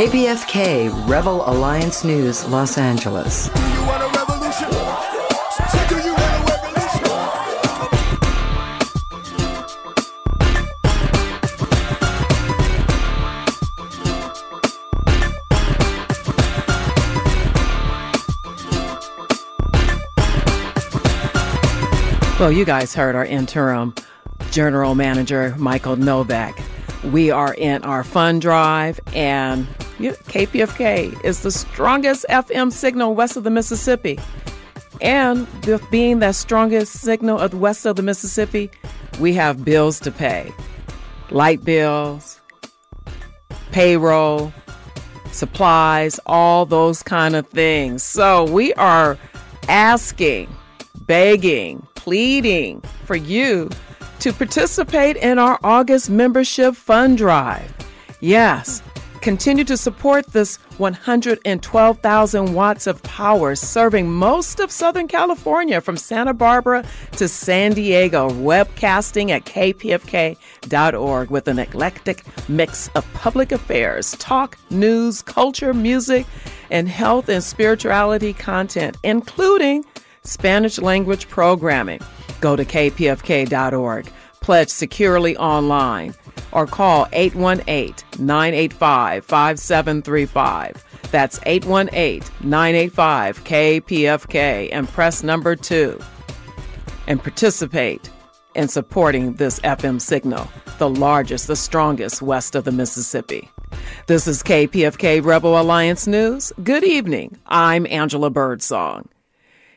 KPFK Rebel Alliance News, Los Angeles. Well, you guys heard our interim general manager, Michael Novak. We are in our fund drive, and KPFK is the strongest FM signal west of the Mississippi. And being that strongest signal of west of the Mississippi, we have bills to pay light bills, payroll, supplies, all those kind of things. So we are asking, begging, pleading for you to participate in our August membership fund drive. Yes, continue to support this 112,000 watts of power serving most of Southern California from Santa Barbara to San Diego, webcasting at kpfk.org with an eclectic mix of public affairs, talk, news, culture, music, and health and spirituality content, including Spanish language programming. Go to kpfk.org, pledge securely online, or call 818 985 5735. That's 818 985 KPFK and press number two and participate in supporting this FM signal, the largest, the strongest west of the Mississippi. This is KPFK Rebel Alliance News. Good evening. I'm Angela Birdsong.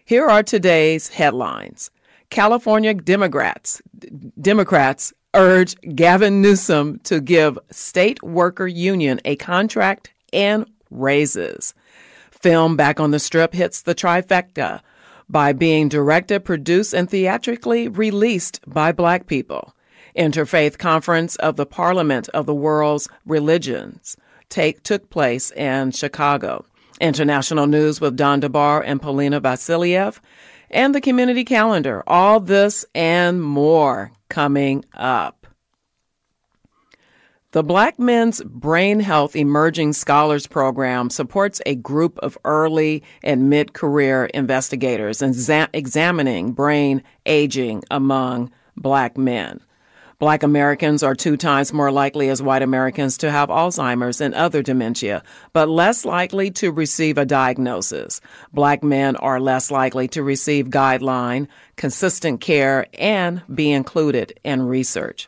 Here are today's headlines. California Democrats Democrats urge Gavin Newsom to give state worker union a contract and raises. Film Back on the Strip hits the trifecta by being directed, produced, and theatrically released by black people. Interfaith Conference of the Parliament of the World's Religions take, took place in Chicago. International news with Don DeBar and Polina Vasiliev, and the community calendar. All this and more coming up. The Black Men's Brain Health Emerging Scholars Program supports a group of early and mid career investigators exa- examining brain aging among black men. Black Americans are two times more likely as white Americans to have Alzheimer's and other dementia, but less likely to receive a diagnosis. Black men are less likely to receive guideline, consistent care, and be included in research.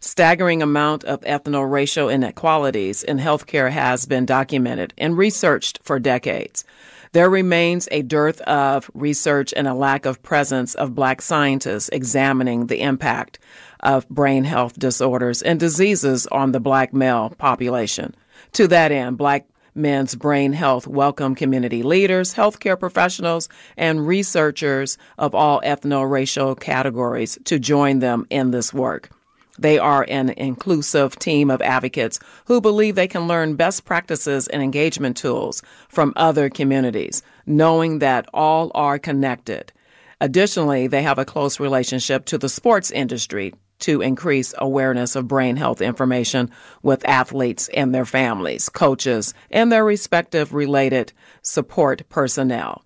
Staggering amount of ethno-racial inequalities in healthcare has been documented and researched for decades. There remains a dearth of research and a lack of presence of black scientists examining the impact of brain health disorders and diseases on the black male population. To that end, black men's brain health welcome community leaders, healthcare professionals, and researchers of all ethno-racial categories to join them in this work. They are an inclusive team of advocates who believe they can learn best practices and engagement tools from other communities, knowing that all are connected. Additionally, they have a close relationship to the sports industry to increase awareness of brain health information with athletes and their families, coaches, and their respective related support personnel.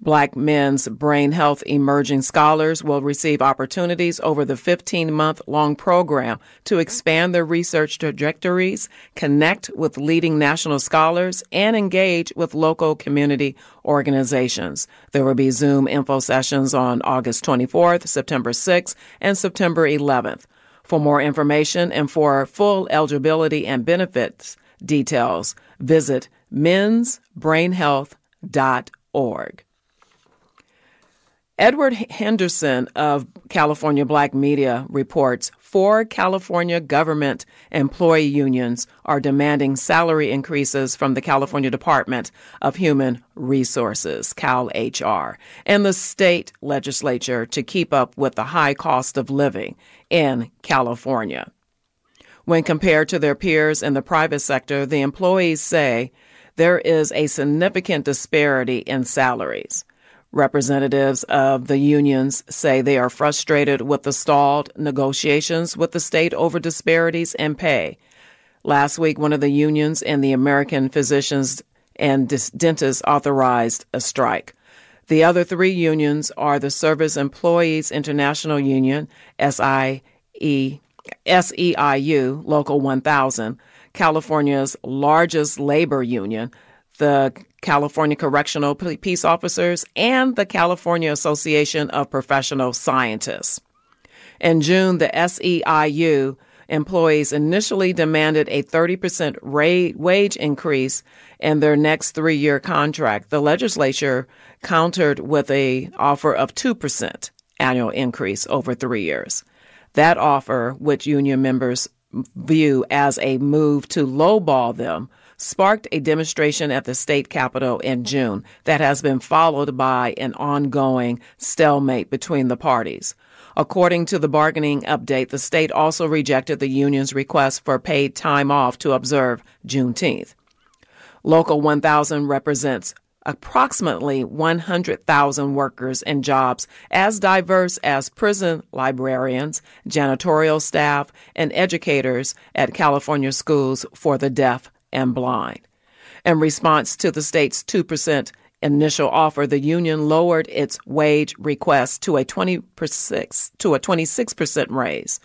Black men's brain health emerging scholars will receive opportunities over the 15 month long program to expand their research trajectories, connect with leading national scholars, and engage with local community organizations. There will be Zoom info sessions on August 24th, September 6th, and September 11th. For more information and for full eligibility and benefits details, visit mensbrainhealth.org. Edward Henderson of California Black Media reports four California government employee unions are demanding salary increases from the California Department of Human Resources, CalHR, and the state legislature to keep up with the high cost of living in California. When compared to their peers in the private sector, the employees say there is a significant disparity in salaries. Representatives of the unions say they are frustrated with the stalled negotiations with the state over disparities in pay. Last week, one of the unions and the American Physicians and Dentists authorized a strike. The other three unions are the Service Employees International Union, SIE, SEIU, Local 1000, California's largest labor union, the California Correctional Peace Officers, and the California Association of Professional Scientists. In June, the SEIU employees initially demanded a 30% rate, wage increase in their next three year contract. The legislature countered with a offer of 2% annual increase over three years. That offer, which union members view as a move to lowball them, sparked a demonstration at the state capitol in June that has been followed by an ongoing stalemate between the parties. According to the bargaining update, the state also rejected the union's request for paid time off to observe Juneteenth. Local 1000 represents approximately 100,000 workers in jobs as diverse as prison librarians, janitorial staff, and educators at California schools for the deaf and blind. In response to the state's 2% initial offer, the union lowered its wage request to a 26 to a 26% raise.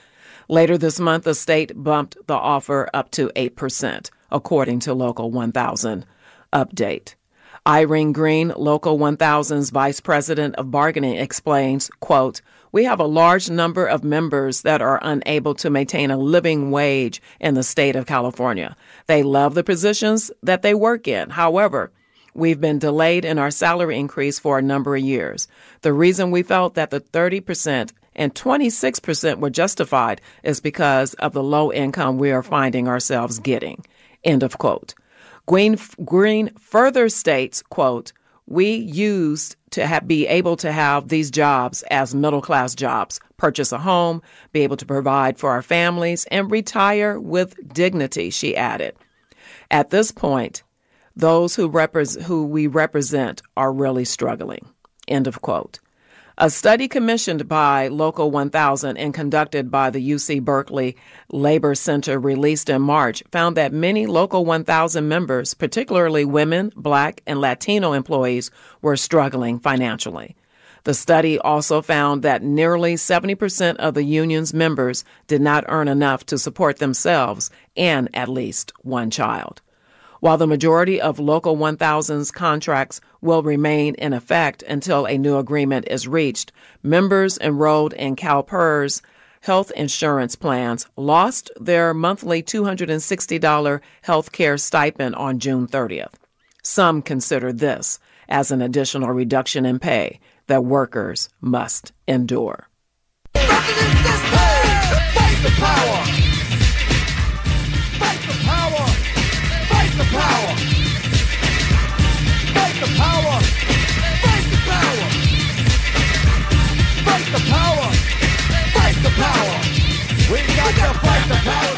Later this month, the state bumped the offer up to 8%, according to Local 1000 update. Irene Green, Local 1000's Vice President of Bargaining, explains, quote, we have a large number of members that are unable to maintain a living wage in the state of California. They love the positions that they work in. However, We've been delayed in our salary increase for a number of years. The reason we felt that the 30% and 26% were justified is because of the low income we are finding ourselves getting. End of quote. Green, Green further states, quote, we used to be able to have these jobs as middle class jobs, purchase a home, be able to provide for our families, and retire with dignity, she added. At this point, those who, repre- who we represent are really struggling. End of quote. A study commissioned by Local 1000 and conducted by the UC Berkeley Labor Center released in March found that many Local 1000 members, particularly women, black, and Latino employees, were struggling financially. The study also found that nearly 70% of the union's members did not earn enough to support themselves and at least one child. While the majority of Local 1000's contracts will remain in effect until a new agreement is reached, members enrolled in CalPERS health insurance plans lost their monthly $260 health care stipend on June 30th. Some consider this as an additional reduction in pay that workers must endure. The power. Fight the power. We got to fight the power.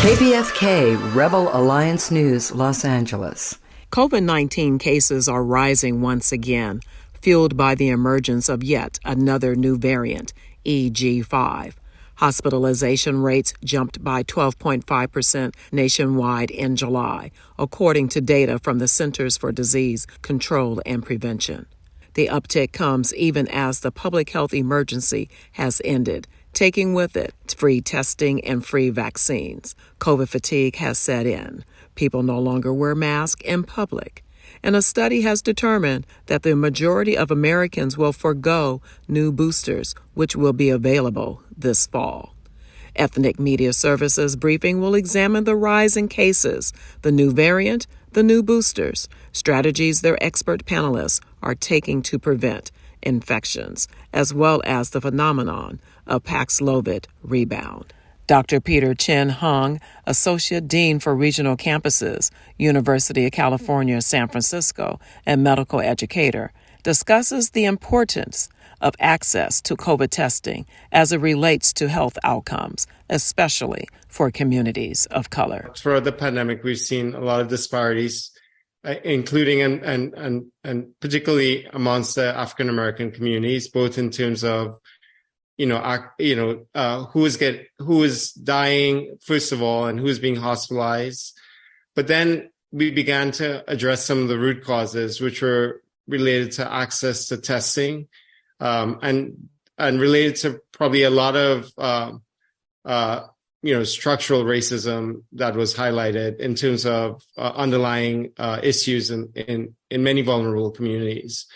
KPFK Rebel Alliance News, Los Angeles. COVID 19 cases are rising once again, fueled by the emergence of yet another new variant, EG5. Hospitalization rates jumped by 12.5% nationwide in July, according to data from the Centers for Disease Control and Prevention. The uptick comes even as the public health emergency has ended, taking with it free testing and free vaccines. COVID fatigue has set in. People no longer wear masks in public and a study has determined that the majority of Americans will forego new boosters, which will be available this fall. Ethnic Media Services briefing will examine the rise in cases, the new variant, the new boosters, strategies their expert panelists are taking to prevent infections, as well as the phenomenon of Paxlovid rebound. Dr. Peter Chin Hong, Associate Dean for Regional Campuses, University of California, San Francisco, and medical educator, discusses the importance of access to COVID testing as it relates to health outcomes, especially for communities of color. For the pandemic, we've seen a lot of disparities, including and, and, and, and particularly amongst the African American communities, both in terms of you know, you know, uh, who is get who is dying first of all, and who is being hospitalized. But then we began to address some of the root causes, which were related to access to testing, um, and and related to probably a lot of uh, uh, you know structural racism that was highlighted in terms of uh, underlying uh, issues in, in in many vulnerable communities.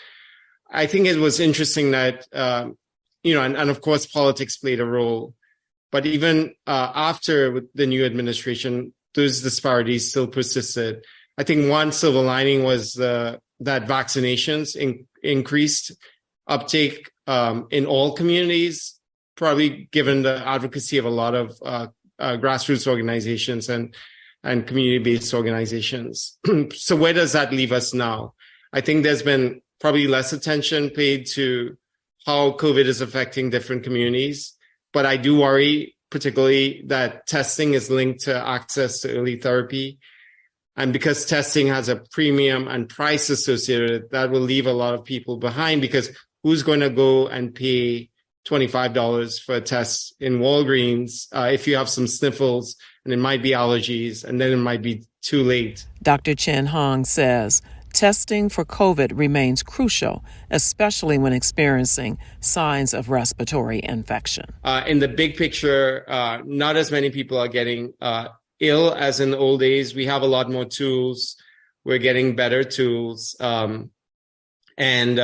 I think it was interesting that um, you know, and, and of course politics played a role, but even uh, after the new administration, those disparities still persisted. I think one silver lining was uh, that vaccinations in, increased uptake um, in all communities, probably given the advocacy of a lot of uh, uh, grassroots organizations and and community-based organizations. so where does that leave us now? I think there's been probably less attention paid to how COVID is affecting different communities, but I do worry particularly that testing is linked to access to early therapy. And because testing has a premium and price associated, that will leave a lot of people behind because who's going to go and pay $25 for a test in Walgreens uh, if you have some sniffles and it might be allergies and then it might be too late. Dr. Chin Hong says testing for COVID remains crucial, especially when experiencing signs of respiratory infection. Uh, in the big picture, uh, not as many people are getting uh, ill as in the old days. We have a lot more tools. We're getting better tools. Um, and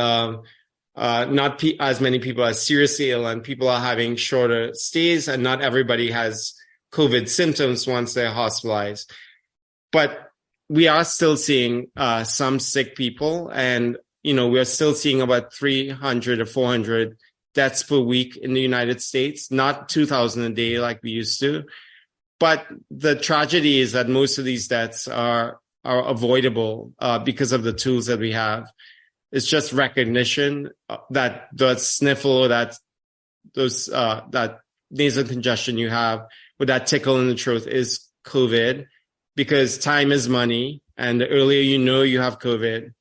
uh, not pe- as many people are seriously ill and people are having shorter stays and not everybody has COVID symptoms once they're hospitalized. But we are still seeing uh, some sick people and, you know, we're still seeing about 300 or 400 deaths per week in the United States, not 2000 a day like we used to. But the tragedy is that most of these deaths are, are avoidable uh, because of the tools that we have. It's just recognition uh, that the sniffle or that those uh, that nasal congestion you have with that tickle in the throat is COVID because time is money. And the earlier you know you have COVID,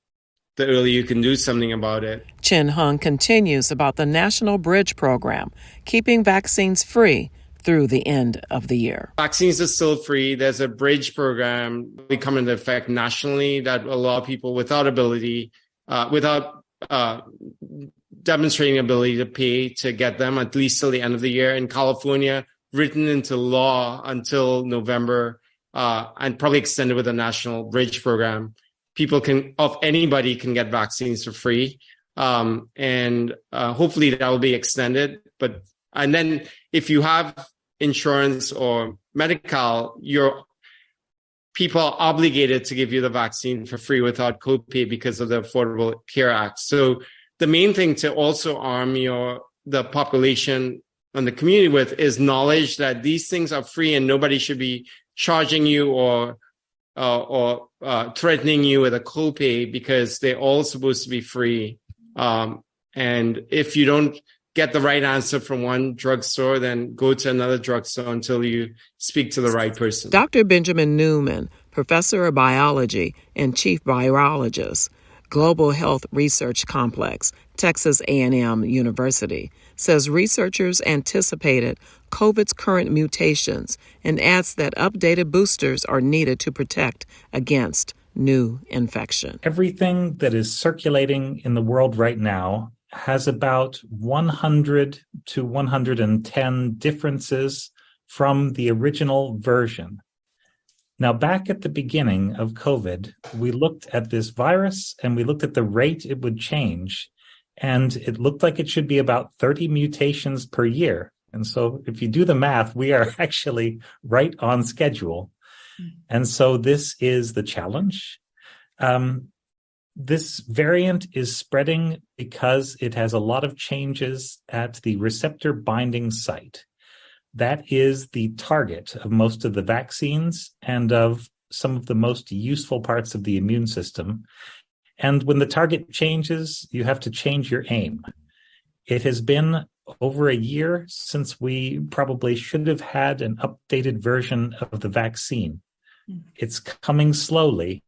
the earlier you can do something about it. Chin Hong continues about the National Bridge Program, keeping vaccines free through the end of the year. Vaccines are still free. There's a bridge program becoming into effect nationally that will allow people without ability uh, without uh, demonstrating ability to pay to get them at least till the end of the year. In California, written into law until November, uh, and probably extended with a national bridge program. People can, of anybody, can get vaccines for free, um, and uh, hopefully that will be extended. But and then if you have insurance or medical, you're people are obligated to give you the vaccine for free without copay because of the Affordable Care Act. So the main thing to also arm your the population and the community with is knowledge that these things are free and nobody should be charging you or uh, or uh, threatening you with a copay because they're all supposed to be free. Um, and if you don't get the right answer from one drugstore, then go to another drugstore until you speak to the right person. Dr. Benjamin Neuman, professor of biology and chief virologist, Global Health Research Complex, Texas A&M University, says researchers anticipated COVID's current mutations and adds that updated boosters are needed to protect against new infection. Everything that is circulating in the world right now has about 100 to 110 differences from the original version. Now, back at the beginning of COVID, we looked at this virus and we looked at the rate it would change. And it looked like it should be about 30 mutations per year. And so if you do the math, we are actually right on schedule. Mm-hmm. And so this is the challenge. Um, this variant is spreading because it has a lot of changes at the receptor binding site. That is the target of most of the vaccines and of some of the most useful parts of the immune system. And when the target changes, you have to change your aim. It has been over a year since we probably should have had an updated version of the vaccine. Hmm. It's coming slowly,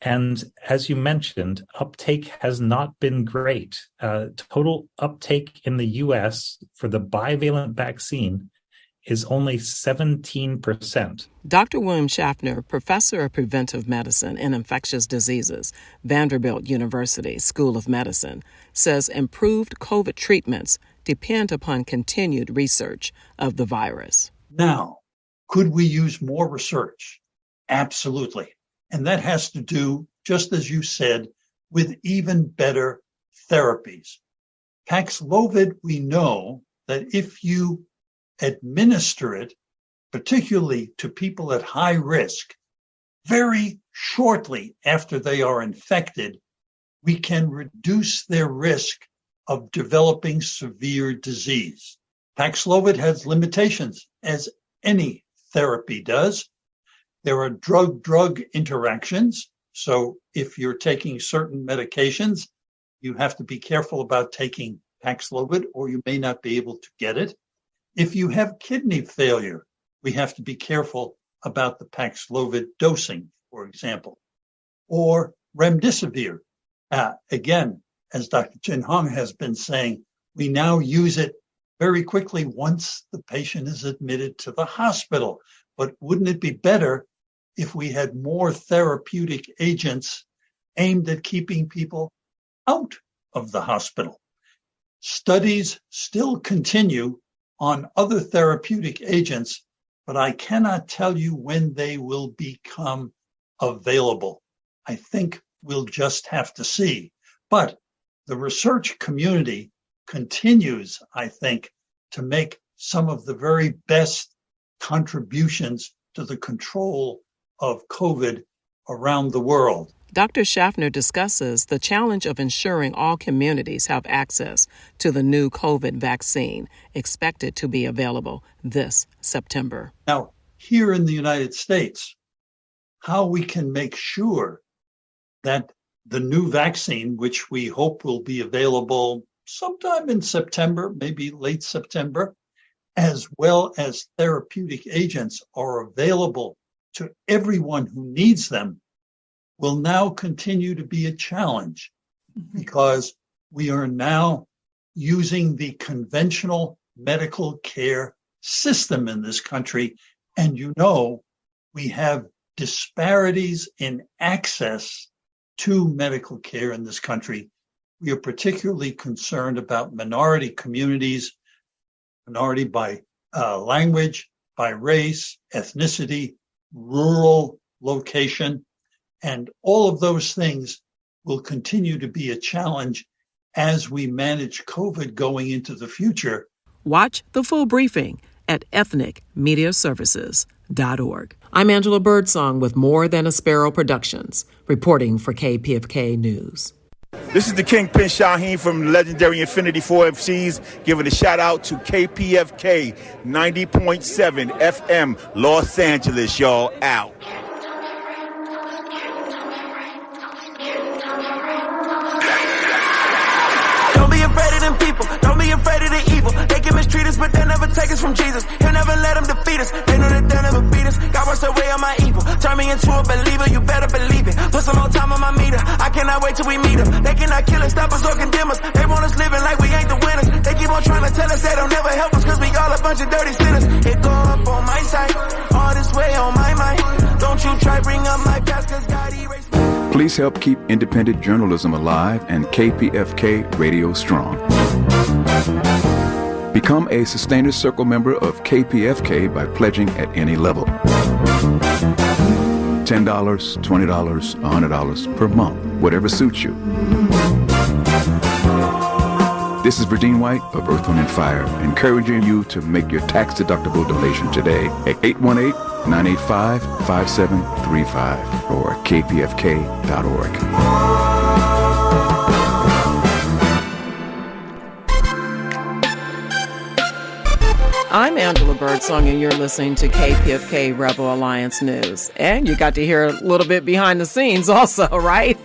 And as you mentioned, uptake has not been great. Uh, total uptake in the US for the bivalent vaccine is only 17%. Dr. William Schaffner, professor of preventive medicine and infectious diseases, Vanderbilt University School of Medicine, says improved COVID treatments depend upon continued research of the virus. Now, could we use more research? Absolutely. And that has to do, just as you said, with even better therapies. Paxlovid, we know that if you administer it, particularly to people at high risk, very shortly after they are infected, we can reduce their risk of developing severe disease. Paxlovid has limitations, as any therapy does. There are drug drug interactions. So if you're taking certain medications, you have to be careful about taking Paxlovid or you may not be able to get it. If you have kidney failure, we have to be careful about the Paxlovid dosing, for example, or remdesivir. Uh, again, as Dr. Chin Hong has been saying, we now use it very quickly once the patient is admitted to the hospital. But wouldn't it be better if we had more therapeutic agents aimed at keeping people out of the hospital? Studies still continue on other therapeutic agents, but I cannot tell you when they will become available. I think we'll just have to see. But the research community continues, I think, to make some of the very best contributions to the control of COVID around the world. Dr. Schaffner discusses the challenge of ensuring all communities have access to the new COVID vaccine expected to be available this September. Now, here in the United States, how we can make sure that the new vaccine, which we hope will be available sometime in September, maybe late September, as well as therapeutic agents are available to everyone who needs them will now continue to be a challenge mm-hmm. because we are now using the conventional medical care system in this country. And you know, we have disparities in access to medical care in this country. We are particularly concerned about minority communities, minority by uh, language, by race, ethnicity, rural location, and all of those things will continue to be a challenge as we manage COVID going into the future. Watch the full briefing at ethnicmediaservices.org. I'm Angela Birdsong with More Than a Sparrow Productions, reporting for KPFK News. This is the Kingpin Shaheen from legendary Infinity 4 MCs giving a shout out to KPFK 90.7 FM Los Angeles, y'all out. But they never take us from Jesus. He'll never let them defeat us. They know that they'll never beat us. God to weigh on my evil. Turn me into a believer, you better believe it. Put some more time on my meter. I cannot wait till we meet them. They cannot kill us, stop us, or condemn us. They want us living like we ain't the winners. They keep on trying to tell us they don't never help us, cause we all a bunch of dirty sinners. It go up on my side, all this way on my mind. Don't you try bring up my past, cause God erased Please help keep independent journalism alive and KPFK radio strong. Become a Sustainers Circle member of KPFK by pledging at any level. $10, $20, $100 per month, whatever suits you. This is Verdine White of Earth, Wind, and Fire, encouraging you to make your tax-deductible donation today at 818-985-5735 or kpfk.org. I'm Angela Birdsong, and you're listening to KPFK Rebel Alliance News. And you got to hear a little bit behind the scenes also, right?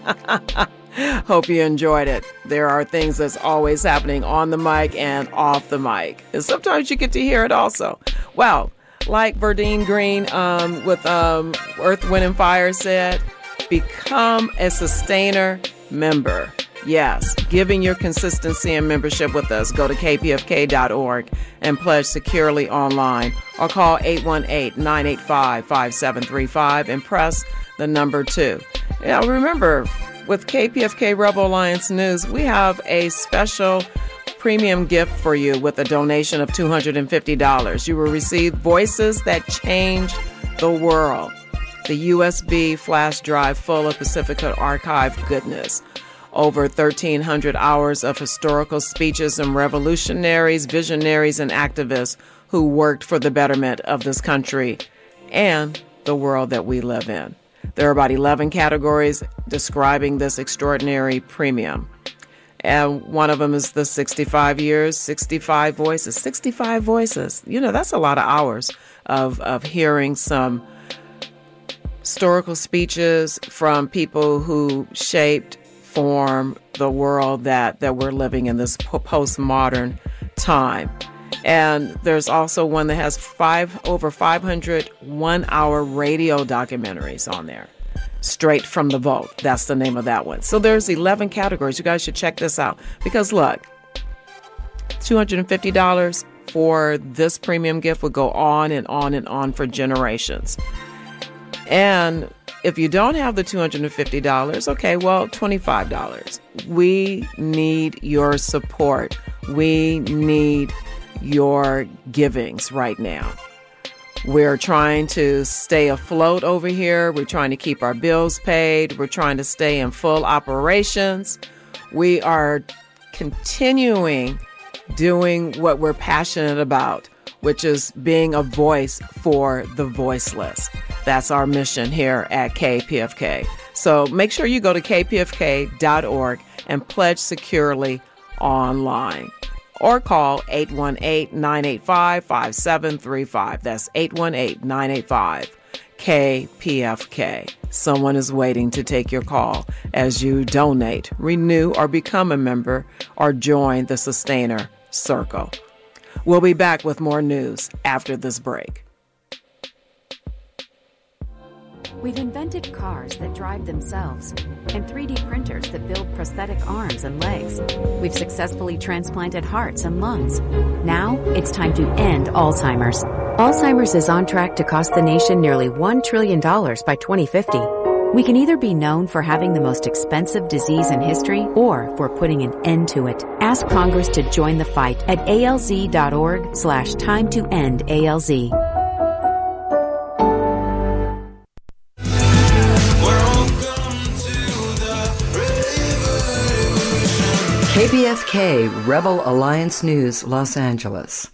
Hope you enjoyed it. There are things that's always happening on the mic and off the mic. And sometimes you get to hear it also. Well, like Verdine Green um, with um, Earth, Wind, and Fire said, Become a sustainer member. Yes, giving your consistency and membership with us. Go to kpfk.org and pledge securely online or call 818 985 5735 and press the number two. Now, remember, with KPFK Rebel Alliance News, we have a special premium gift for you with a donation of $250. You will receive Voices That Change the World, the USB flash drive full of Pacifica Archive goodness over 1,300 hours of historical speeches and revolutionaries, visionaries, and activists who worked for the betterment of this country and the world that we live in. There are about 11 categories describing this extraordinary premium. And one of them is the 65 years, 65 voices. 65 voices. You know, that's a lot of hours of, of hearing some historical speeches from people who shaped form the world that, that we're living in this postmodern time. And there's also one that has five over 500 one hour radio documentaries on there. Straight from the Vault. That's the name of that one. So there's 11 categories. You guys should check this out. Because look, $250 for this premium gift would go on and on and on for generations. And if you don't have the $250, okay, well, $25. We need your support. We need your givings right now. We're trying to stay afloat over here. We're trying to keep our bills paid. We're trying to stay in full operations. We are continuing doing what we're passionate about, which is being a voice for the voiceless. That's our mission here at KPFK. So make sure you go to kpfk.org and pledge securely online or call 818 985 5735. That's 818 985 KPFK. Someone is waiting to take your call as you donate, renew, or become a member or join the Sustainer Circle. We'll be back with more news after this break. We've invented cars that drive themselves and 3D printers that build prosthetic arms and legs. We've successfully transplanted hearts and lungs. Now it's time to end Alzheimer's. Alzheimer's is on track to cost the nation nearly $1 trillion by 2050. We can either be known for having the most expensive disease in history or for putting an end to it. Ask Congress to join the fight at alz.org slash time to end ALZ. KPFK Rebel Alliance News, Los Angeles.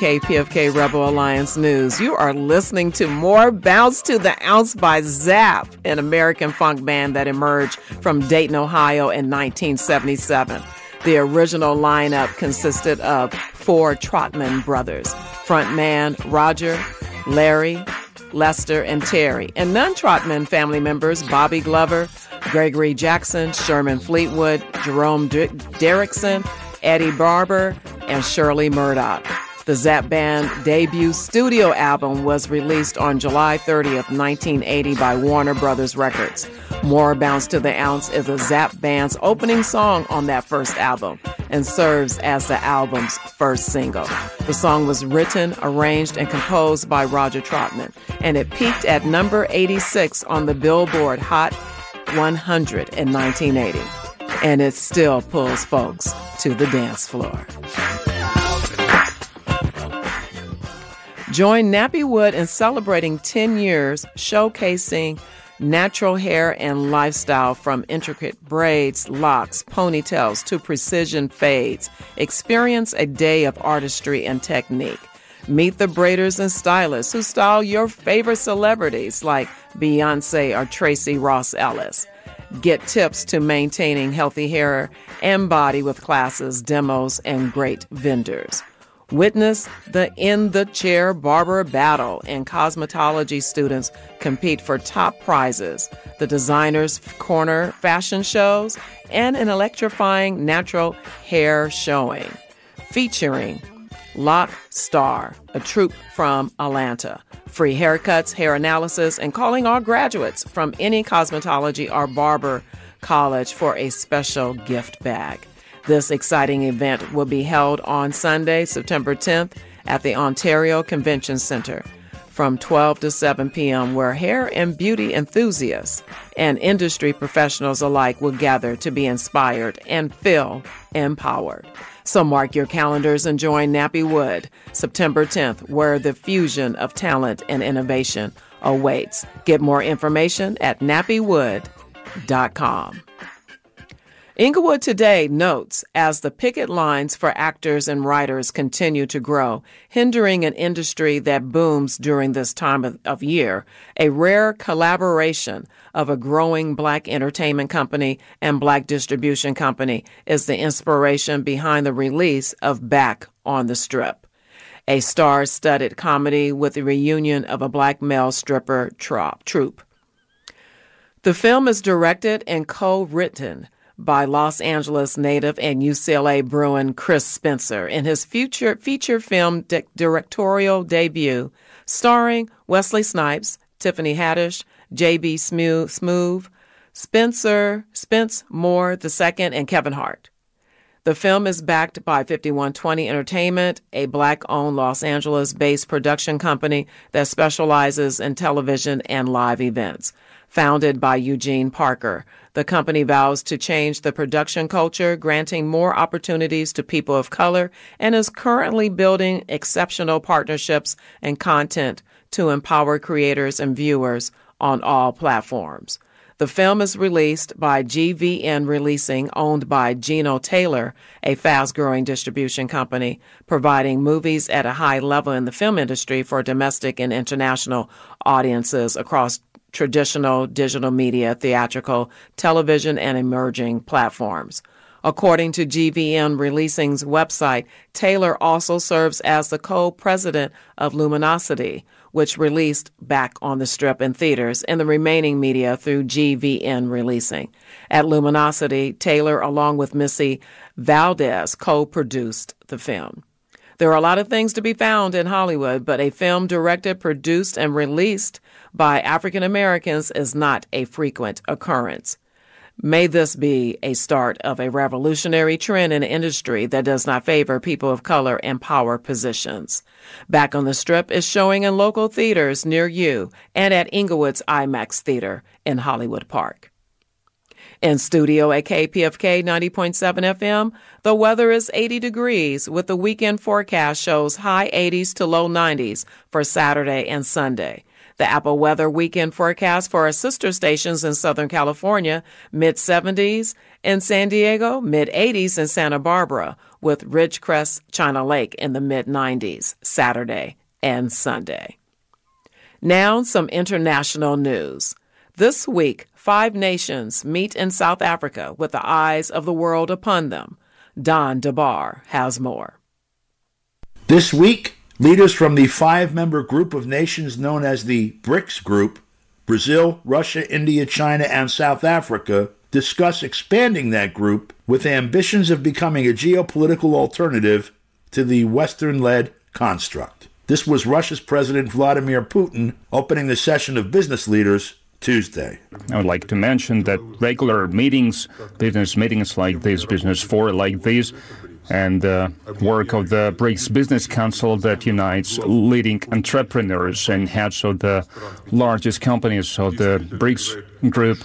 KPFK Rebel Alliance News. You are listening to more Bounce to the Ounce by Zapp, an American funk band that emerged from Dayton, Ohio in 1977. The original lineup consisted of four Troutman brothers frontman Roger, Larry, Lester, and Terry, and non Troutman family members Bobby Glover, Gregory Jackson, Sherman Fleetwood, Jerome D- Derrickson, Eddie Barber, and Shirley Murdock. The Zapp Band debut studio album was released on July 30th, 1980 by Warner Brothers Records. More Bounce to the Ounce is a Zapp Band's opening song on that first album and serves as the album's first single. The song was written, arranged, and composed by Roger Troutman, and it peaked at number 86 on the Billboard Hot 100 in 1980. And it still pulls folks to the dance floor. Join Nappy Wood in celebrating 10 years showcasing natural hair and lifestyle from intricate braids, locks, ponytails to precision fades. Experience a day of artistry and technique. Meet the braiders and stylists who style your favorite celebrities like Beyonce or Tracee Ross Ellis. Get tips to maintaining healthy hair and body with classes, demos, and great vendors. Witness the In the Chair Barber Battle, and cosmetology students compete for top prizes, the Designer's Corner fashion shows, and an electrifying natural hair showing featuring Lock Star, a troupe from Atlanta. Free haircuts, hair analysis, and calling all graduates from any cosmetology or barber college for a special gift bag. This exciting event will be held on Sunday, September 10th at the Ontario Convention Center from 12 to 7 p.m., where hair and beauty enthusiasts and industry professionals alike will gather to be inspired and feel empowered. So mark your calendars and join Nappy Wood September 10th, where the fusion of talent and innovation awaits. Get more information at nappywood.com. Inglewood Today notes as the picket lines for actors and writers continue to grow, hindering an industry that booms during this time of, of, year, a rare collaboration of a growing black entertainment company and black distribution company is the inspiration behind the release of Back on the Strip, a star studded comedy with the reunion of a black male stripper troupe. The film is directed and co written by Los Angeles native and UCLA Bruin Chris Spencer in his future feature film di- directorial debut, starring Wesley Snipes, Tiffany Haddish, J.B. Smoove, Spencer Spence Moore II, and Kevin Hart. The film is backed by 5120 Entertainment, a black owned Los Angeles based production company that specializes in television and live events. Founded by Eugene Parker, the company vows to change the production culture, granting more opportunities to people of color, and is currently building exceptional partnerships and content to empower creators and viewers on all platforms. The film is released by GVN Releasing, owned by Gino Taylor, a fast growing distribution company, providing movies at a high level in the film industry for domestic and international audiences across traditional digital media, theatrical, television, and emerging platforms. According to GVN Releasing's website, Taylor also serves as the co president of Luminosity, which released Back on the Strip in theaters and the remaining media through GVN Releasing. At Luminosity, Taylor, along with Missy Valdez, co produced the film. There are a lot of things to be found in Hollywood, but a film directed, produced, and released by African Americans is not a frequent occurrence. May this be a start of a revolutionary trend in industry that does not favor people of color in power positions. Back on the Strip is showing in local theaters near you and at Inglewood's IMAX Theater in Hollywood Park. In studio at KPFK 90.7 FM, the weather is 80 degrees with the weekend forecast shows high 80s to low 90s for Saturday and Sunday. The Apple Weather Weekend forecast for our sister stations in Southern California mid 70s, in San Diego, mid 80s, in Santa Barbara, with Ridgecrest China Lake in the mid 90s, Saturday and Sunday. Now, some international news. This week, five nations meet in South Africa with the eyes of the world upon them. Don DeBar has more. This week, leaders from the five member group of nations known as the BRICS Group Brazil, Russia, India, China, and South Africa discuss expanding that group with ambitions of becoming a geopolitical alternative to the Western led construct. This was Russia's President Vladimir Putin opening the session of business leaders Tuesday. I would like to mention that regular meetings, business meetings like this, business forum like this, and the work of the BRICS Business Council that unites leading entrepreneurs and heads of the largest companies of the BRICS group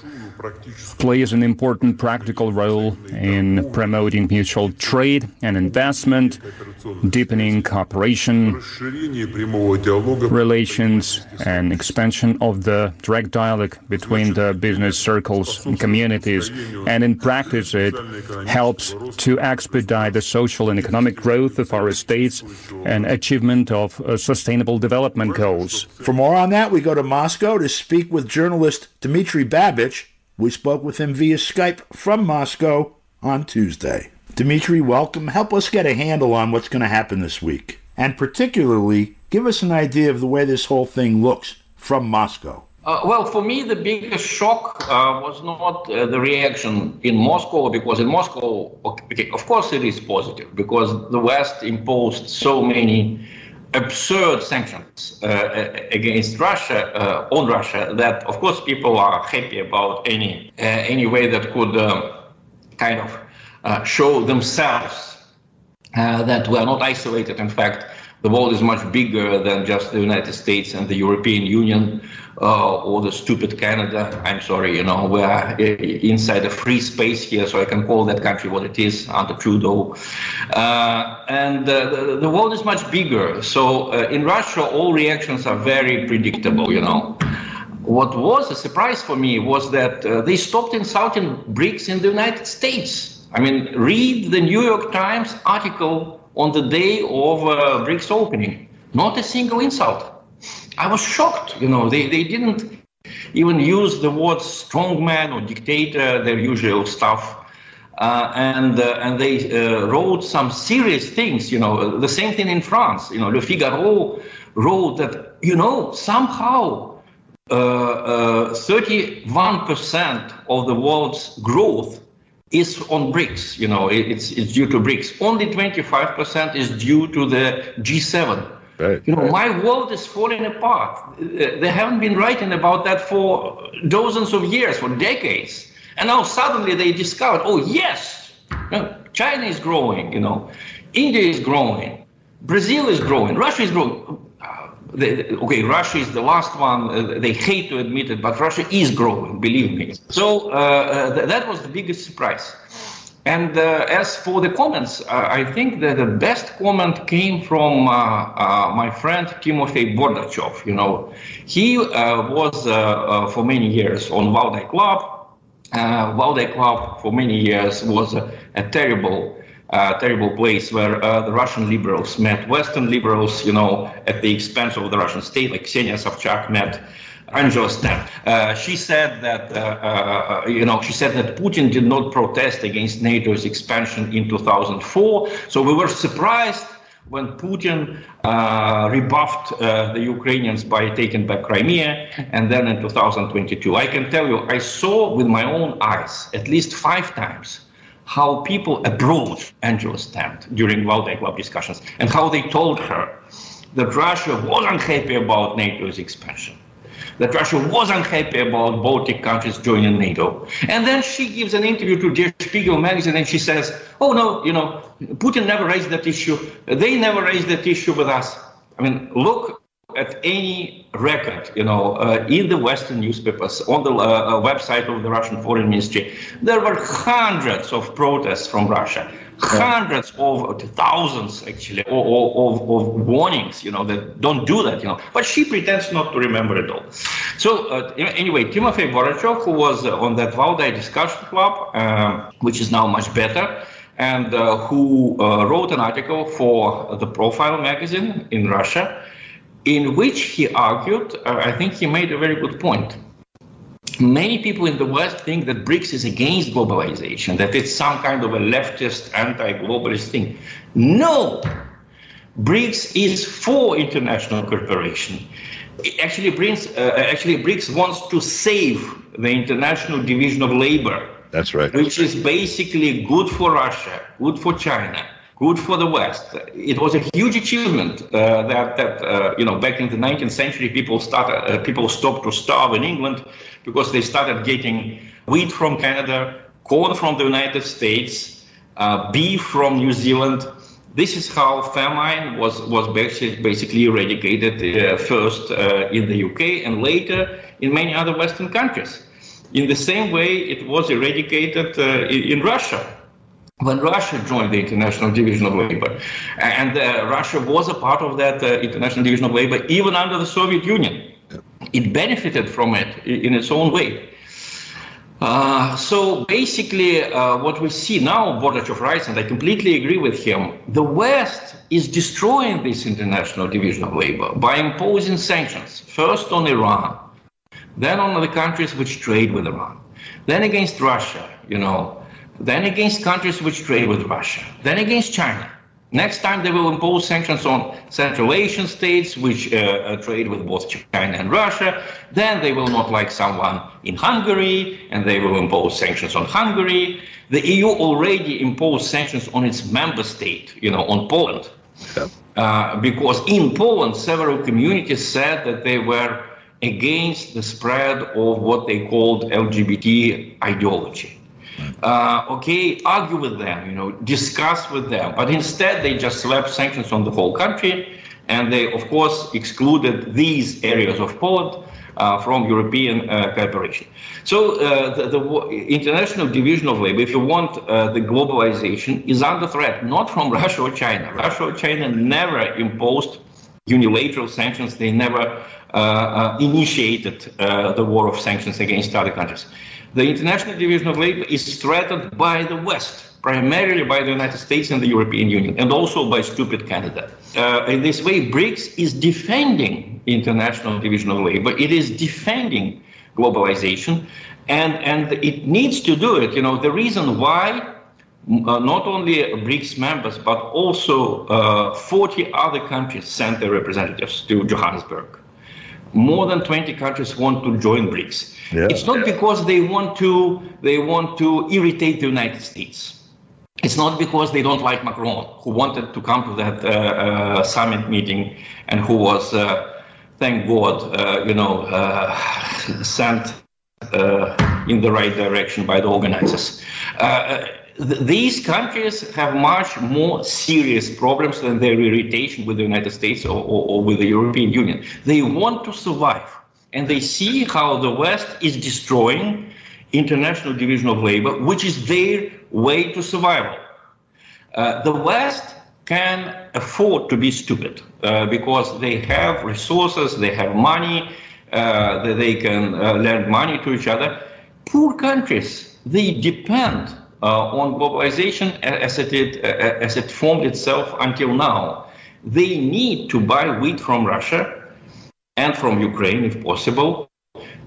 plays an important practical role in promoting mutual trade and investment, deepening cooperation, relations, and expansion of the direct dialogue between the business circles and communities. And in practice, it helps to expedite the social and economic growth of our states and achievement of uh, sustainable development goals. For more on that, we go to Moscow to speak with journalist Dmitry Babich we spoke with him via Skype from Moscow on Tuesday. Dmitry, welcome. Help us get a handle on what's going to happen this week. And particularly, give us an idea of the way this whole thing looks from Moscow. Uh, well, for me, the biggest shock uh, was not uh, the reaction in Moscow, because in Moscow, okay, of course, it is positive, because the West imposed so many absurd sanctions uh, against Russia uh, on Russia that of course people are happy about any uh, any way that could um, kind of uh, show themselves uh, that we are not isolated. In fact, the world is much bigger than just the United States and the European Union uh, or the stupid Canada. I'm sorry, you know, we're uh, inside a free space here, so I can call that country what it is under Trudeau. Uh, and uh, the, the, world is much bigger. So uh, in Russia, all reactions are very predictable, you know. What was a surprise for me was that uh, they stopped insulting BRICS in the United States. I mean, read the New York Times article on the day of BRICS opening. Not a single insult I was shocked. You know, they, they didn't even use the words strongman or dictator, their usual stuff. Uh, and uh, and they uh, wrote some serious things. You know, the same thing in France. You know, Le Figaro wrote that you know somehow. 31% uh, uh, of the world's growth is on BRICS. You know, it's, it's due to BRICS. Only 25% is due to the G7. Right. You know, my world is falling apart. They haven't been writing about that for dozens of years, for decades. And now suddenly they discovered, oh, yes, China is growing, you know, India is growing, Brazil is growing, Russia is growing. Uh, okay, Russia is the last one. Uh, they hate to admit it, but Russia is growing, believe me. So uh, uh th- that was the biggest surprise. And uh, as for the comments, uh, I think that the best comment came from uh, uh my friend Timofey Bordachev. You know, he uh, was uh, for many years on Valdai Club. Valdai Club for many years was a, a terrible, terrible place where the Russian liberals met Western liberals. You know, at the expense of the Russian state, like Ksenia Sobchak met Angela. Uh, she said that, uh, uh, you know, she said that Putin did not protest against NATO's expansion in 2004. So we were surprised when Putin uh, rebuffed uh, the Ukrainians by taking back Crimea, and then in 2022. I can tell you, I saw with my own eyes at least five times how people approached Angela Stent during Valdai Club discussions and how they told her that Russia was unhappy about NATO's expansion that Russia was unhappy about Baltic countries joining NATO. And then she gives an interview to Der Spiegel magazine and she says, oh no, you know, Putin never raised that issue. They never raised that issue with us. I mean, look at any record, you know, uh, in the Western newspapers, on the uh, uh, website of the Russian Foreign Ministry, there were hundreds of protests from Russia, hundreds of thousands actually of, of, of, warnings you know that don't do that you know. But she pretends not to remember it all. So uh, anyway Timofey Bordachev who was uh, on that valdai discussion club uh, which is now much better and uh, who uh, wrote an article for the profile magazine in russia in which he argued uh, i think he made a very good point many people in the West think that BRICS is against globalization, that it's some kind of a leftist, anti globalist thing. No! BRICS is for international cooperation. Actually, brings, uh, actually, BRICS wants to save the international division of labor. That's right. Which is basically good for Russia, good for China, good for the West. It was a huge achievement uh, that that uh, you know back in the 19th century people started uh, people stopped to starve in England because they started getting wheat from Canada, corn from the United States, uh, beef from New Zealand. This is how famine was was basically eradicated uh, first uh, in the UK and later in many other Western countries. In the same way, it was eradicated in Russia when Russia joined the International Division of Labor. And uh, Russia was a part of that uh, International Division of Labor even under the Soviet Union. It benefited from it in its own way. Uh, so basically, uh, what we see now, Bordachev writes, and I completely agree with him, the West is destroying this international division of labor by imposing sanctions, first on Iran, then on the countries which trade with Iran, then against Russia, you know, then against countries which trade with Russia, then against China. Next time they will impose sanctions on Central Asian states which uh, uh, trade with both China and Russia. Then they will not like someone in Hungary and they will impose sanctions on Hungary. The EU already imposed sanctions on its member state, you know, on Poland. Uh, because in Poland, several communities said that they were against the spread of what they called LGBT ideology uh, okay, argue with them, you know, discuss with them. But instead, they just slapped sanctions on the whole country, and they, of course, excluded these areas of Poland uh, from European uh, cooperation. So uh, the, the, international division of labor, if you want, uh, the globalization is under threat, not from Russia or China. Russia or China never imposed unilateral sanctions. They never uh, initiated the war of sanctions against other countries the International Division of Labor is threatened by the West, primarily by the United States and the European Union, and also by stupid Canada. Uh, in this way, BRICS is defending International Division of Labor. It is defending globalization, and and it needs to do it. You know, the reason why. Uh, not only BRICS members, but also uh, 40 other countries sent their representatives to Johannesburg more than 20 countries want to join BRICS. Yeah. It's not because they want to they want to irritate the United States. It's not because they don't like Macron, who wanted to come to that uh, uh, summit meeting and who was, uh, thank God, uh, you know, uh, sent uh, in the right direction by the organizers these countries have much more serious problems than their irritation with the United States or, or, or, with the European Union. They want to survive, and they see how the West is destroying international division of labor, which is their way to survival. Uh, the West can afford to be stupid uh, because they have resources, they have money, uh, they can uh, lend money to each other. Poor countries, they depend uh, on globalization as it, uh, as it formed itself until now. They need to buy wheat from Russia and from Ukraine, if possible.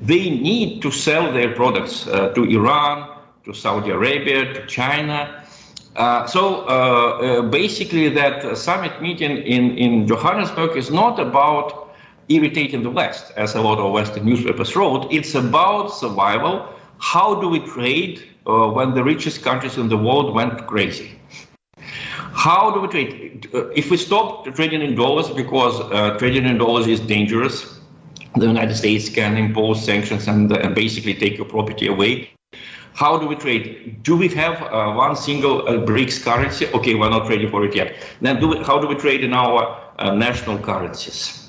They need to sell their products uh, to Iran, to Saudi Arabia, to China. Uh, so uh, uh, basically, that summit meeting in, in Johannesburg is not about irritating the West, as a lot of Western newspapers wrote. It's about survival. How do we trade uh, when the richest countries in the world went crazy. How do we trade? Uh, if we stop trading in dollars because uh, trading in dollars is dangerous, the United States can impose sanctions and, uh, basically take your property away. How do we trade? Do we have uh, one single uh, BRICS currency? Okay, we're not ready for it yet. Then, do we, how do we trade in our national currencies?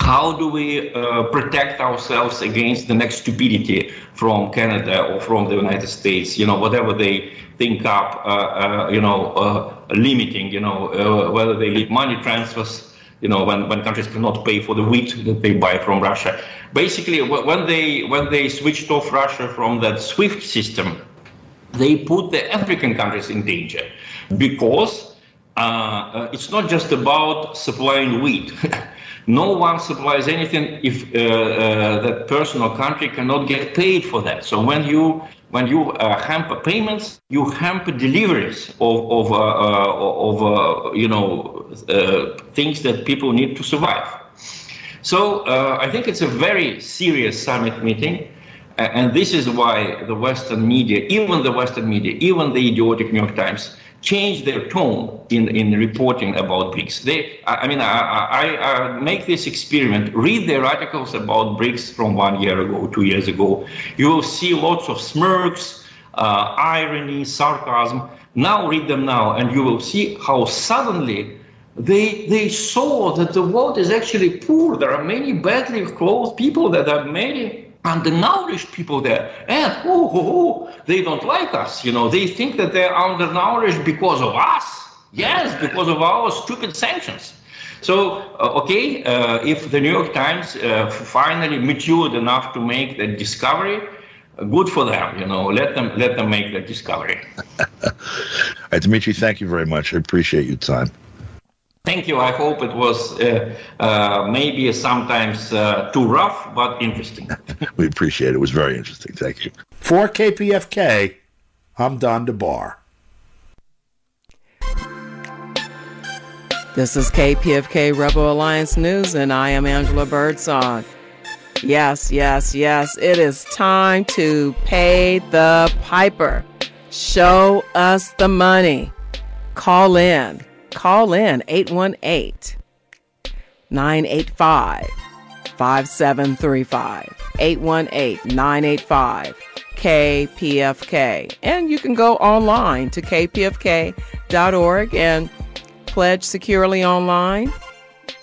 how do we uh, protect ourselves against the next stupidity from Canada or from the United States? You know, whatever they think up, uh, uh, you know, uh, limiting, you know, uh, whether they leave money transfers. You know, when, when countries cannot pay for the wheat that they buy from Russia. Basically, when they when they switched off Russia from that SWIFT system, they put the African countries in danger because uh, it's not just about supplying wheat. No one supplies anything if uh, uh, that person or country cannot get paid for that. So when you when you uh, hamper payments, you hamper deliveries of of, uh, uh, of uh, you know things that people need to survive. So I think it's a very serious summit meeting. And this is why the Western media, even the Western media, even the idiotic New York Times, change their tone in, in reporting about BRICS. They, I, mean, I, I, I, make this experiment, read their articles about BRICS from one year ago, two years ago. You will see lots of smirks, uh, irony, sarcasm. Now read them now, and you will see how suddenly they, they saw that the world is actually poor. There are many badly clothed people that are many undernourished people there. And oh, oh, oh, they don't like us. You know, they think that they're undernourished because of us. Yes, because of our stupid sanctions. So, uh, okay, uh, if the New York Times uh, finally matured enough to make that discovery, uh, good for them. You know, let them let them make that discovery. All right, Dmitry, thank you very much. I appreciate your time. Thank you. I hope it was uh, uh, maybe sometimes uh, too rough, but interesting. we appreciate it. It was very interesting. Thank you. For KPFK, I'm Don DeBar. This is KPFK Rebel Alliance News, and I am Angela Birdsong. Yes, yes, yes. It is time to pay the piper. Show us the money. Call in Call in 818 985 5735. 818 985 KPFK. And you can go online to kpfk.org and pledge securely online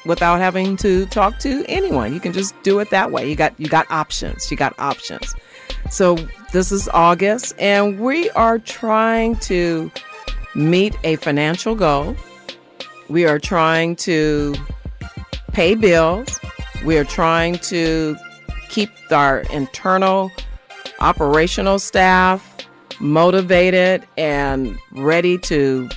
without having to talk to anyone. You can just do it that way. You got you got options. You got options. So this is August and we are trying to meet a financial goal we are trying to pay bills. We are trying to keep our internal operational staff motivated and ready to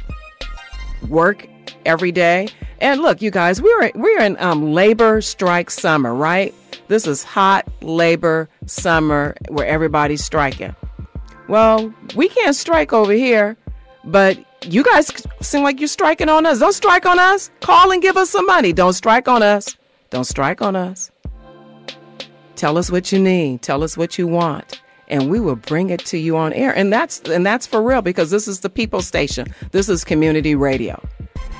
work every day. And look, you guys, we're we're in um, labor strike summer, right? This is hot labor summer where everybody's striking. Well, we can't strike over here, but you guys seem like you're striking on us. Don't strike on us. Call and give us some money. Don't strike on us. Don't strike on us. Tell us what you need. Tell us what you want. And we will bring it to you on air. And that's and that's for real because this is the people station. This is community radio.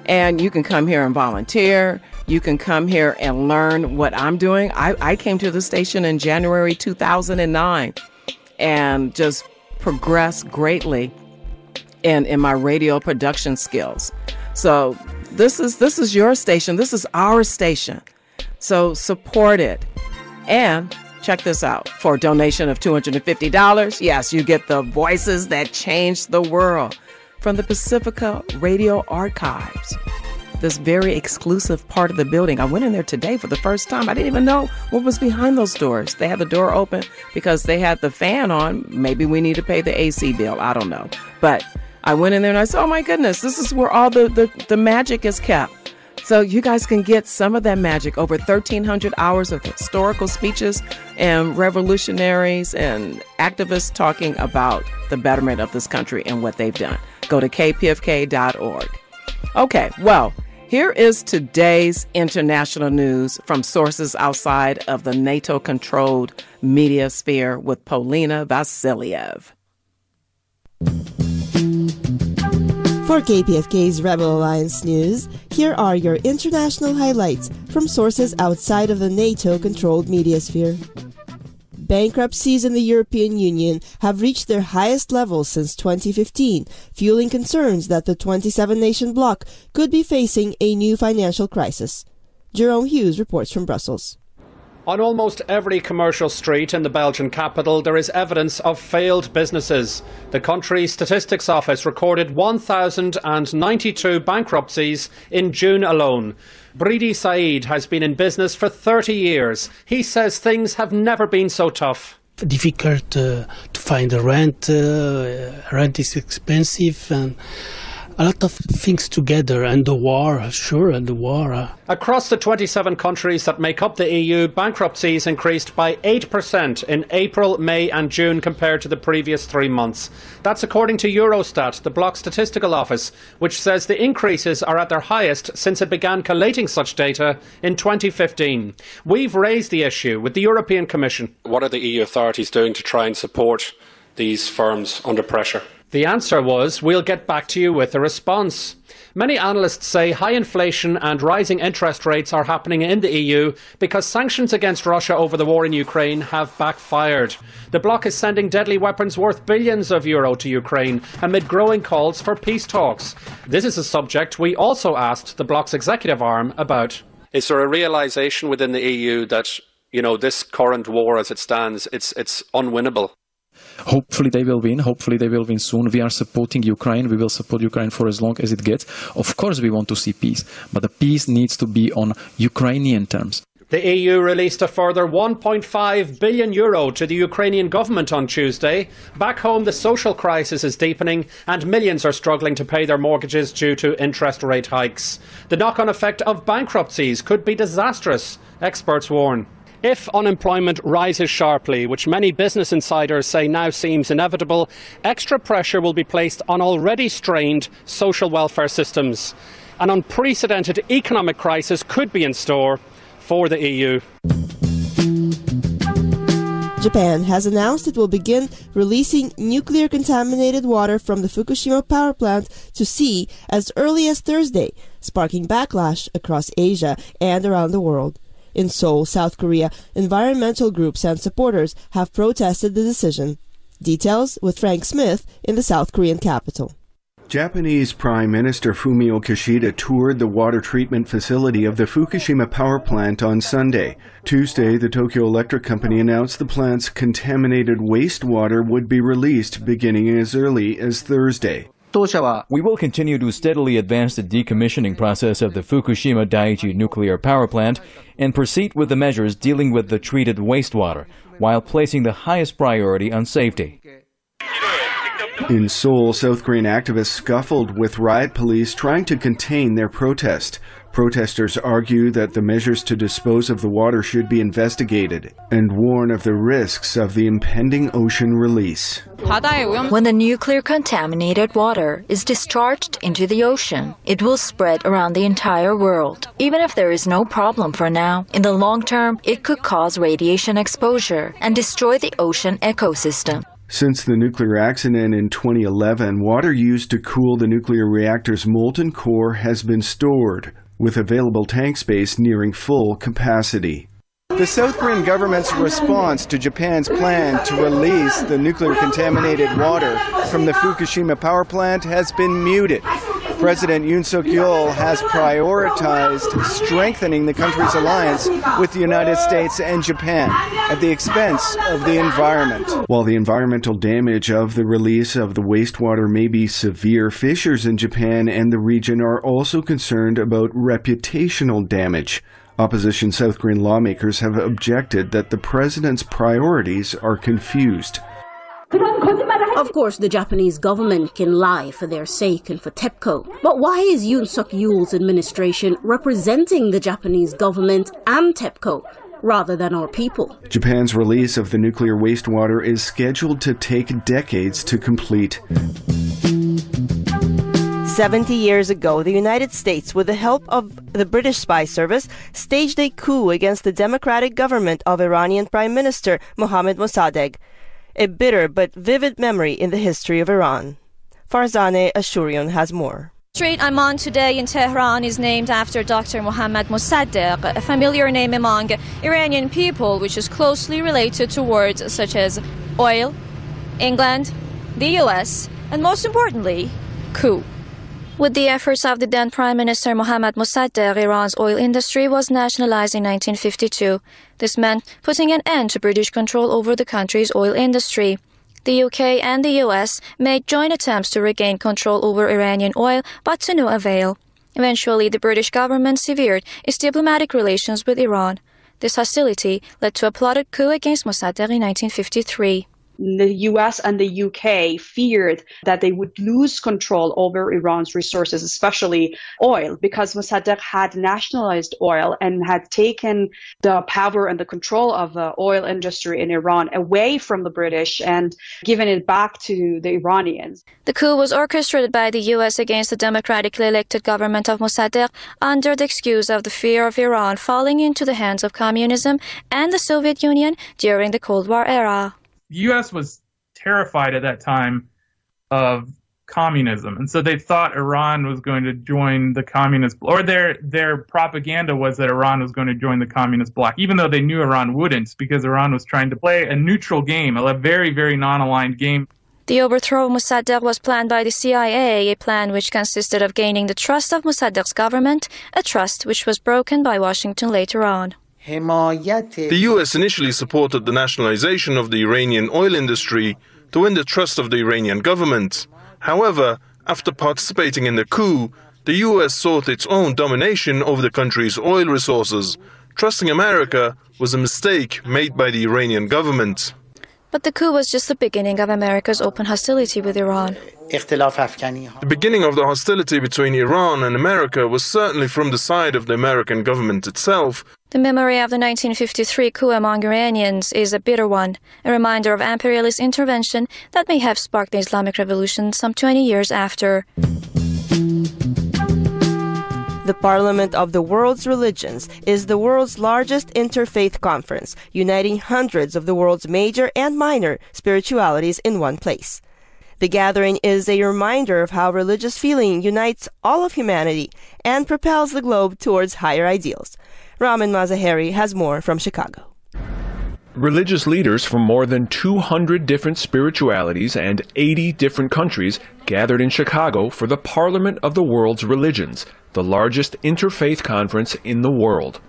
And you can come here and volunteer. You can come here and learn what I'm doing. I, I came to the station in January 2009 and just progressed greatly in in my radio production skills. So this is this is your station. This is our station. So support it. And check this out. For a donation of $250, yes, you get the voices that changed the world from the Pacifica Radio Archives. This very exclusive part of the building. I went in there today for the first time. I didn't even know what was behind those doors. They had the door open because they had the fan on. Maybe we need to pay the AC bill. I don't know. But I went in there and I said, oh my goodness, this is where all the, the, the magic is kept. So you guys can get some of that magic over 1,300 hours of historical speeches and revolutionaries and activists talking about the betterment of this country and what they've done. Go to kpfk.org. Okay, well, here is today's international news from sources outside of the NATO controlled media sphere with Polina Vasiliev. For KPFK's Rebel Alliance News, here are your international highlights from sources outside of the NATO controlled media sphere. Bankruptcies in the European Union have reached their highest levels since 2015, fueling concerns that the 27 nation bloc could be facing a new financial crisis. Jerome Hughes reports from Brussels. On almost every commercial street in the Belgian capital, there is evidence of failed businesses. The country's statistics office recorded 1,092 bankruptcies in June alone. Bridi Said has been in business for 30 years. He says things have never been so tough. Difficult uh, to find a rent. Uh, rent is expensive and a lot of things together and the war, sure, and the war. Uh. Across the 27 countries that make up the EU, bankruptcies increased by 8% in April, May, and June compared to the previous three months. That's according to Eurostat, the bloc statistical office, which says the increases are at their highest since it began collating such data in 2015. We've raised the issue with the European Commission. What are the EU authorities doing to try and support these firms under pressure? The answer was, we'll get back to you with a response. Many analysts say high inflation and rising interest rates are happening in the EU because sanctions against Russia over the war in Ukraine have backfired. The bloc is sending deadly weapons worth billions of euro to Ukraine amid growing calls for peace talks. This is a subject we also asked the bloc's executive arm about. Is there a realization within the EU that, you know, this current war as it stands, it's it's unwinnable? Hopefully they will win. Hopefully they will win soon. We are supporting Ukraine. We will support Ukraine for as long as it gets. Of course we want to see peace, but the peace needs to be on Ukrainian terms. The EU released a further 1.5 billion euro to the Ukrainian government on Tuesday. Back home, the social crisis is deepening and millions are struggling to pay their mortgages due to interest rate hikes. The knock on effect of bankruptcies could be disastrous, experts warn. If unemployment rises sharply, which many business insiders say now seems inevitable, extra pressure will be placed on already strained social welfare systems. An unprecedented economic crisis could be in store for the EU. Japan has announced it will begin releasing nuclear contaminated water from the Fukushima power plant to sea as early as Thursday, sparking backlash across Asia and around the world. In Seoul, South Korea, environmental groups and supporters have protested the decision. Details with Frank Smith in the South Korean capital. Japanese Prime Minister Fumio Kishida toured the water treatment facility of the Fukushima power plant on Sunday. Tuesday, the Tokyo Electric Company announced the plant's contaminated wastewater would be released beginning as early as Thursday. We will continue to steadily advance the decommissioning process of the Fukushima Daiichi nuclear power plant and proceed with the measures dealing with the treated wastewater, while placing the highest priority on safety. In Seoul, South Korean activists scuffled with riot police trying to contain their protest. Protesters argue that the measures to dispose of the water should be investigated and warn of the risks of the impending ocean release. When the nuclear contaminated water is discharged into the ocean, it will spread around the entire world. Even if there is no problem for now, in the long term, it could cause radiation exposure and destroy the ocean ecosystem. Since the nuclear accident in 2011, water used to cool the nuclear reactor's molten core has been stored, with available tank space nearing full capacity. The South Korean government's response to Japan's plan to release the nuclear contaminated water from the Fukushima power plant has been muted. President Yoon Suk Yeol has prioritized strengthening the country's alliance with the United States and Japan at the expense of the environment. While the environmental damage of the release of the wastewater may be severe, fishers in Japan and the region are also concerned about reputational damage. Opposition South Korean lawmakers have objected that the president's priorities are confused. Of course, the Japanese government can lie for their sake and for TEPCO. But why is Yoon Suk Yeol's administration representing the Japanese government and TEPCO rather than our people? Japan's release of the nuclear wastewater is scheduled to take decades to complete. 70 years ago, the United States, with the help of the British spy service, staged a coup against the democratic government of Iranian Prime Minister Mohammad Mossadegh a bitter but vivid memory in the history of Iran. Farzaneh Ashurian has more. The street I'm on today in Tehran is named after Dr. Mohammad Mossadegh, a familiar name among Iranian people, which is closely related to words such as oil, England, the US, and most importantly, coup. With the efforts of the then Prime Minister Mohammad Mossadegh, Iran's oil industry was nationalized in 1952. This meant putting an end to British control over the country's oil industry. The UK and the US made joint attempts to regain control over Iranian oil, but to no avail. Eventually, the British government severed its diplomatic relations with Iran. This hostility led to a plotted coup against Mossadegh in 1953 the US and the UK feared that they would lose control over Iran's resources, especially oil, because Mossadegh had nationalized oil and had taken the power and the control of the oil industry in Iran away from the British and given it back to the Iranians. The coup was orchestrated by the US against the democratically elected government of Mossadegh under the excuse of the fear of Iran falling into the hands of communism and the Soviet Union during the Cold War era the U.S. was terrified at that time of communism, and so they thought Iran was going to join the communist, or their their propaganda was that Iran was going to join the communist bloc, even though they knew Iran wouldn't, because Iran was trying to play a neutral game, a very very non-aligned game. The overthrow of Mossadegh was planned by the CIA, a plan which consisted of gaining the trust of Mossadegh's government, a trust which was broken by Washington later on. The US initially supported the nationalization of the Iranian oil industry to win the trust of the Iranian government. However, after participating in the coup, the US sought its own domination over the country's oil resources. Trusting America was a mistake made by the Iranian government. But the coup was just the beginning of America's open hostility with Iran. The beginning of the hostility between Iran and America was certainly from the side of the American government itself. The memory of the 1953 coup among Iranians is a bitter one, a reminder of imperialist intervention that may have sparked the Islamic Revolution some 20 years after. The Parliament of the World's Religions is the world's largest interfaith conference, uniting hundreds of the world's major and minor spiritualities in one place. The gathering is a reminder of how religious feeling unites all of humanity and propels the globe towards higher ideals. Ramin Mazaheri has more from Chicago. Religious leaders from more than 200 different spiritualities and 80 different countries gathered in Chicago for the Parliament of the World's Religions, the largest interfaith conference in the world.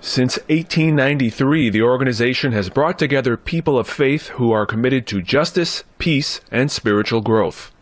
Since 1893, the organization has brought together people of faith who are committed to justice, peace, and spiritual growth.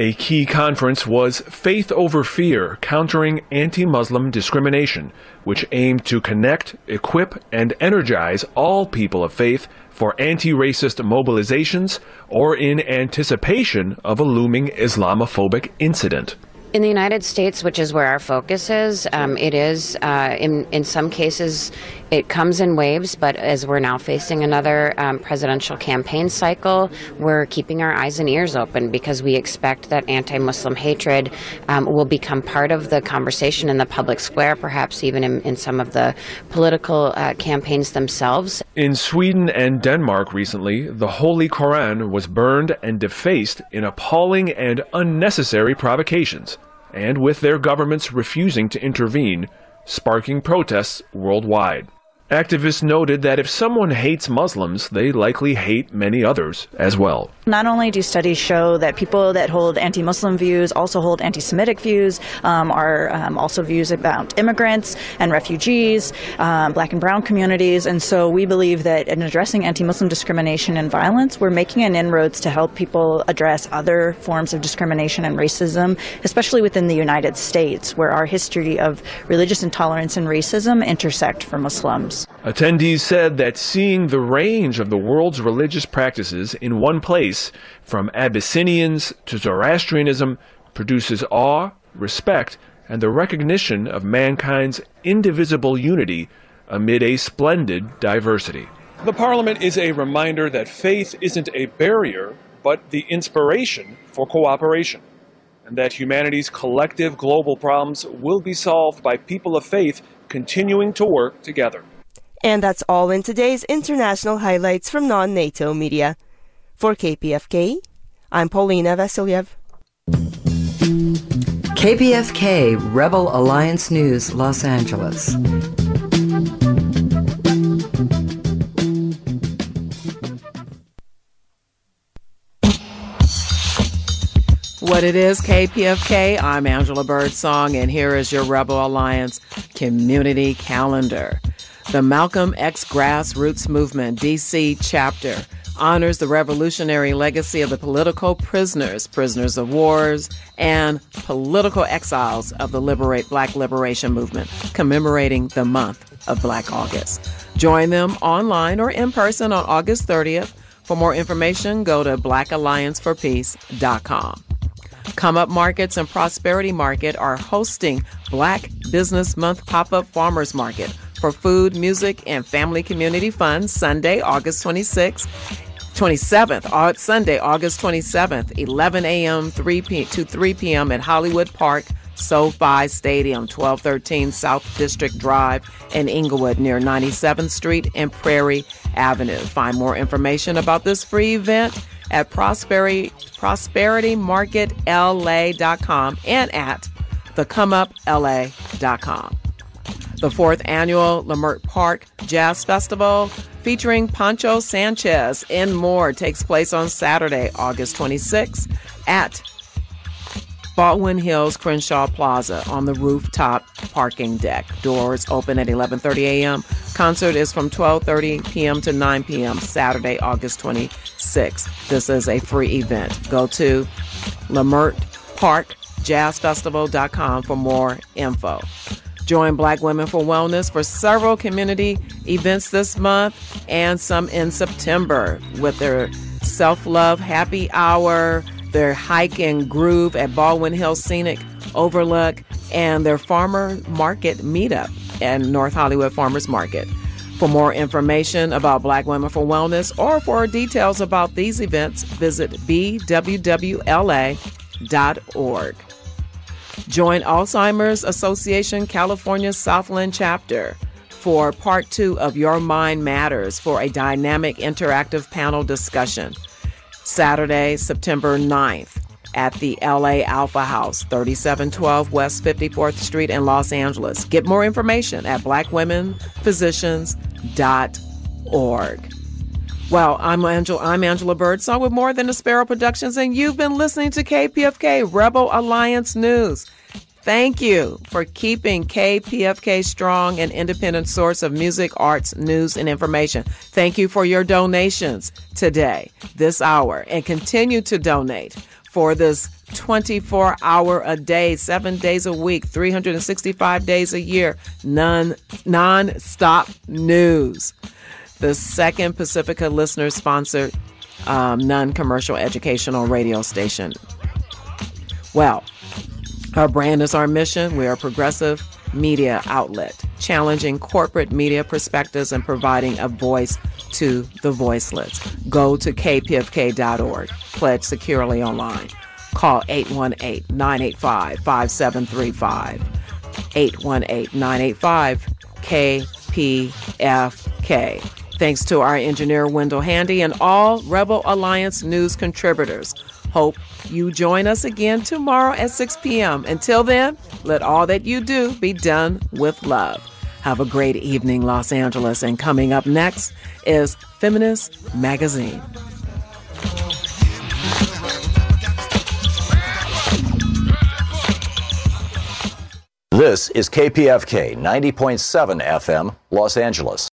A key conference was Faith Over Fear Countering Anti Muslim Discrimination, which aimed to connect, equip, and energize all people of faith for anti racist mobilizations or in anticipation of a looming Islamophobic incident. In the United States, which is where our focus is, um, it is uh, in in some cases it comes in waves. But as we're now facing another um, presidential campaign cycle, we're keeping our eyes and ears open because we expect that anti-Muslim hatred um, will become part of the conversation in the public square, perhaps even in, in some of the political uh, campaigns themselves. In Sweden and Denmark recently, the Holy Koran was burned and defaced in appalling and unnecessary provocations and with their governments refusing to intervene, sparking protests worldwide. Activists noted that if someone hates Muslims, they likely hate many others as well. Not only do studies show that people that hold anti Muslim views also hold anti Semitic views, um, are um, also views about immigrants and refugees, um, black and brown communities. And so we believe that in addressing anti Muslim discrimination and violence, we're making an inroads to help people address other forms of discrimination and racism, especially within the United States, where our history of religious intolerance and racism intersect for Muslims. Attendees said that seeing the range of the world's religious practices in one place, from Abyssinians to Zoroastrianism, produces awe, respect, and the recognition of mankind's indivisible unity amid a splendid diversity. The Parliament is a reminder that faith isn't a barrier, but the inspiration for cooperation, and that humanity's collective global problems will be solved by people of faith continuing to work together. And that's all in today's international highlights from non NATO media. For KPFK, I'm Polina Vasiliev. KPFK Rebel Alliance News, Los Angeles. What it is, KPFK. I'm Angela Birdsong, and here is your Rebel Alliance community calendar. The Malcolm X Grassroots Movement, DC chapter, honors the revolutionary legacy of the political prisoners, prisoners of wars, and political exiles of the liberate Black Liberation Movement, commemorating the month of Black August. Join them online or in person on August 30th. For more information, go to blackallianceforpeace.com. Come Up Markets and Prosperity Market are hosting Black Business Month pop up farmers market for food, music, and family community fun Sunday, August 26th. 27th, uh, Sunday, August 27th, 11 a.m. 3 p- to 3 p.m. at Hollywood Park, SoFi Stadium, 1213 South District Drive in Inglewood near 97th Street and Prairie Avenue. Find more information about this free event at prosperity, prosperitymarketla.com and at thecomeupla.com. The fourth annual Leimert Park Jazz Festival featuring Poncho Sanchez and more takes place on Saturday, August 26th at Baldwin Hills Crenshaw Plaza on the rooftop parking deck. Doors open at 11:30 a.m. Concert is from 12:30 p.m. to 9 p.m. Saturday, August 26th. This is a free event. Go to Leimert Park jazzfestival.com for more info. Join Black Women for Wellness for several community events this month and some in September with their self love happy hour, their hike and groove at Baldwin Hills Scenic Overlook, and their farmer market meetup at North Hollywood Farmers Market. For more information about Black Women for Wellness or for details about these events, visit bwwla.org. Join Alzheimer's Association California Southland chapter for part two of Your Mind Matters for a dynamic interactive panel discussion. Saturday, September 9th at the LA Alpha House, 3712 West 54th Street in Los Angeles. Get more information at blackwomenphysicians.org. Well, I'm Angela, I'm Angela Birdsong with More Than Sparrow Productions, and you've been listening to KPFK Rebel Alliance News. Thank you for keeping KPFK strong and independent source of music, arts, news, and information. Thank you for your donations today, this hour, and continue to donate for this 24 hour a day, seven days a week, 365 days a year, non non-stop news. The second Pacifica listener sponsored um, non commercial educational radio station. Well, our brand is our mission. We are a progressive media outlet, challenging corporate media perspectives and providing a voice to the voiceless. Go to kpfk.org. Pledge securely online. Call 818 985 5735. 818 985 KPFK. Thanks to our engineer, Wendell Handy, and all Rebel Alliance news contributors. Hope you join us again tomorrow at 6 p.m. Until then, let all that you do be done with love. Have a great evening, Los Angeles. And coming up next is Feminist Magazine. This is KPFK 90.7 FM, Los Angeles.